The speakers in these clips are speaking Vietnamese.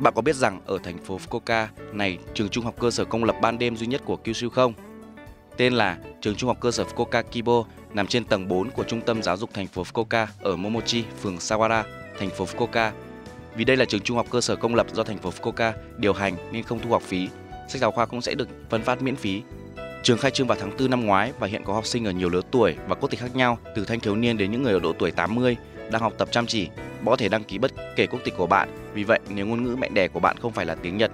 Bạn có biết rằng ở thành phố Fukuoka này, trường trung học cơ sở công lập ban đêm duy nhất của Kyushu không? Tên là Trường Trung học cơ sở Fukuoka Kibo nằm trên tầng 4 của Trung tâm Giáo dục thành phố Fukuoka ở Momochi, phường Sawara, thành phố Fukuoka. Vì đây là trường trung học cơ sở công lập do thành phố Fukuoka điều hành nên không thu học phí. Sách giáo khoa cũng sẽ được phân phát miễn phí. Trường khai trương vào tháng 4 năm ngoái và hiện có học sinh ở nhiều lứa tuổi và quốc tịch khác nhau, từ thanh thiếu niên đến những người ở độ tuổi 80 đang học tập chăm chỉ. Bạn có thể đăng ký bất kể quốc tịch của bạn. Vì vậy, nếu ngôn ngữ mẹ đẻ của bạn không phải là tiếng Nhật,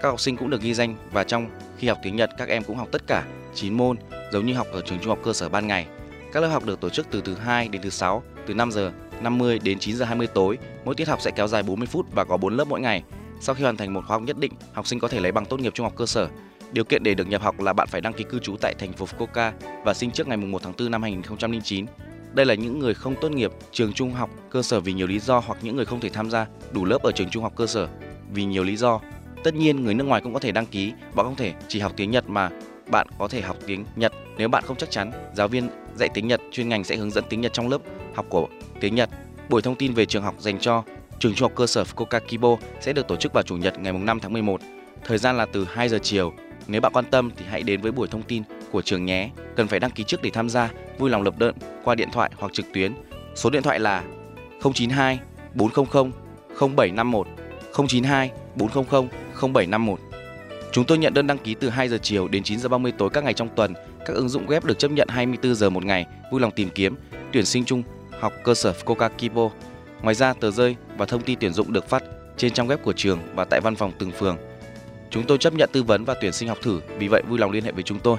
các học sinh cũng được ghi danh và trong khi học tiếng Nhật các em cũng học tất cả 9 môn giống như học ở trường trung học cơ sở ban ngày. Các lớp học được tổ chức từ thứ hai đến thứ sáu, từ 5 giờ 50 đến 9 giờ 20 tối. Mỗi tiết học sẽ kéo dài 40 phút và có 4 lớp mỗi ngày. Sau khi hoàn thành một khóa học nhất định, học sinh có thể lấy bằng tốt nghiệp trung học cơ sở. Điều kiện để được nhập học là bạn phải đăng ký cư trú tại thành phố Fukuoka và sinh trước ngày 1 tháng 4 năm 2009. Đây là những người không tốt nghiệp trường trung học cơ sở vì nhiều lý do hoặc những người không thể tham gia đủ lớp ở trường trung học cơ sở vì nhiều lý do. Tất nhiên, người nước ngoài cũng có thể đăng ký, bạn không thể chỉ học tiếng Nhật mà bạn có thể học tiếng Nhật. Nếu bạn không chắc chắn, giáo viên dạy tiếng Nhật chuyên ngành sẽ hướng dẫn tiếng Nhật trong lớp học của tiếng Nhật. Buổi thông tin về trường học dành cho trường trung học cơ sở Fukuoka Kibo sẽ được tổ chức vào chủ nhật ngày 5 tháng 11. Thời gian là từ 2 giờ chiều. Nếu bạn quan tâm thì hãy đến với buổi thông tin của trường nhé. Cần phải đăng ký trước để tham gia, vui lòng lập đơn qua điện thoại hoặc trực tuyến. Số điện thoại là 092 400 0751 092 400 0751. Chúng tôi nhận đơn đăng ký từ 2 giờ chiều đến 9 giờ 30 tối các ngày trong tuần. Các ứng dụng web được chấp nhận 24 giờ một ngày. Vui lòng tìm kiếm tuyển sinh chung, học cơ sở Fukuoka Kibo. Ngoài ra, tờ rơi và thông tin tuyển dụng được phát trên trang web của trường và tại văn phòng từng phường. Chúng tôi chấp nhận tư vấn và tuyển sinh học thử, vì vậy vui lòng liên hệ với chúng tôi.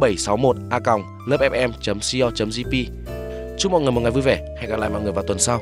761a.lớpfm.co.jp Chúc mọi người một ngày vui vẻ. Hẹn gặp lại mọi người vào tuần sau.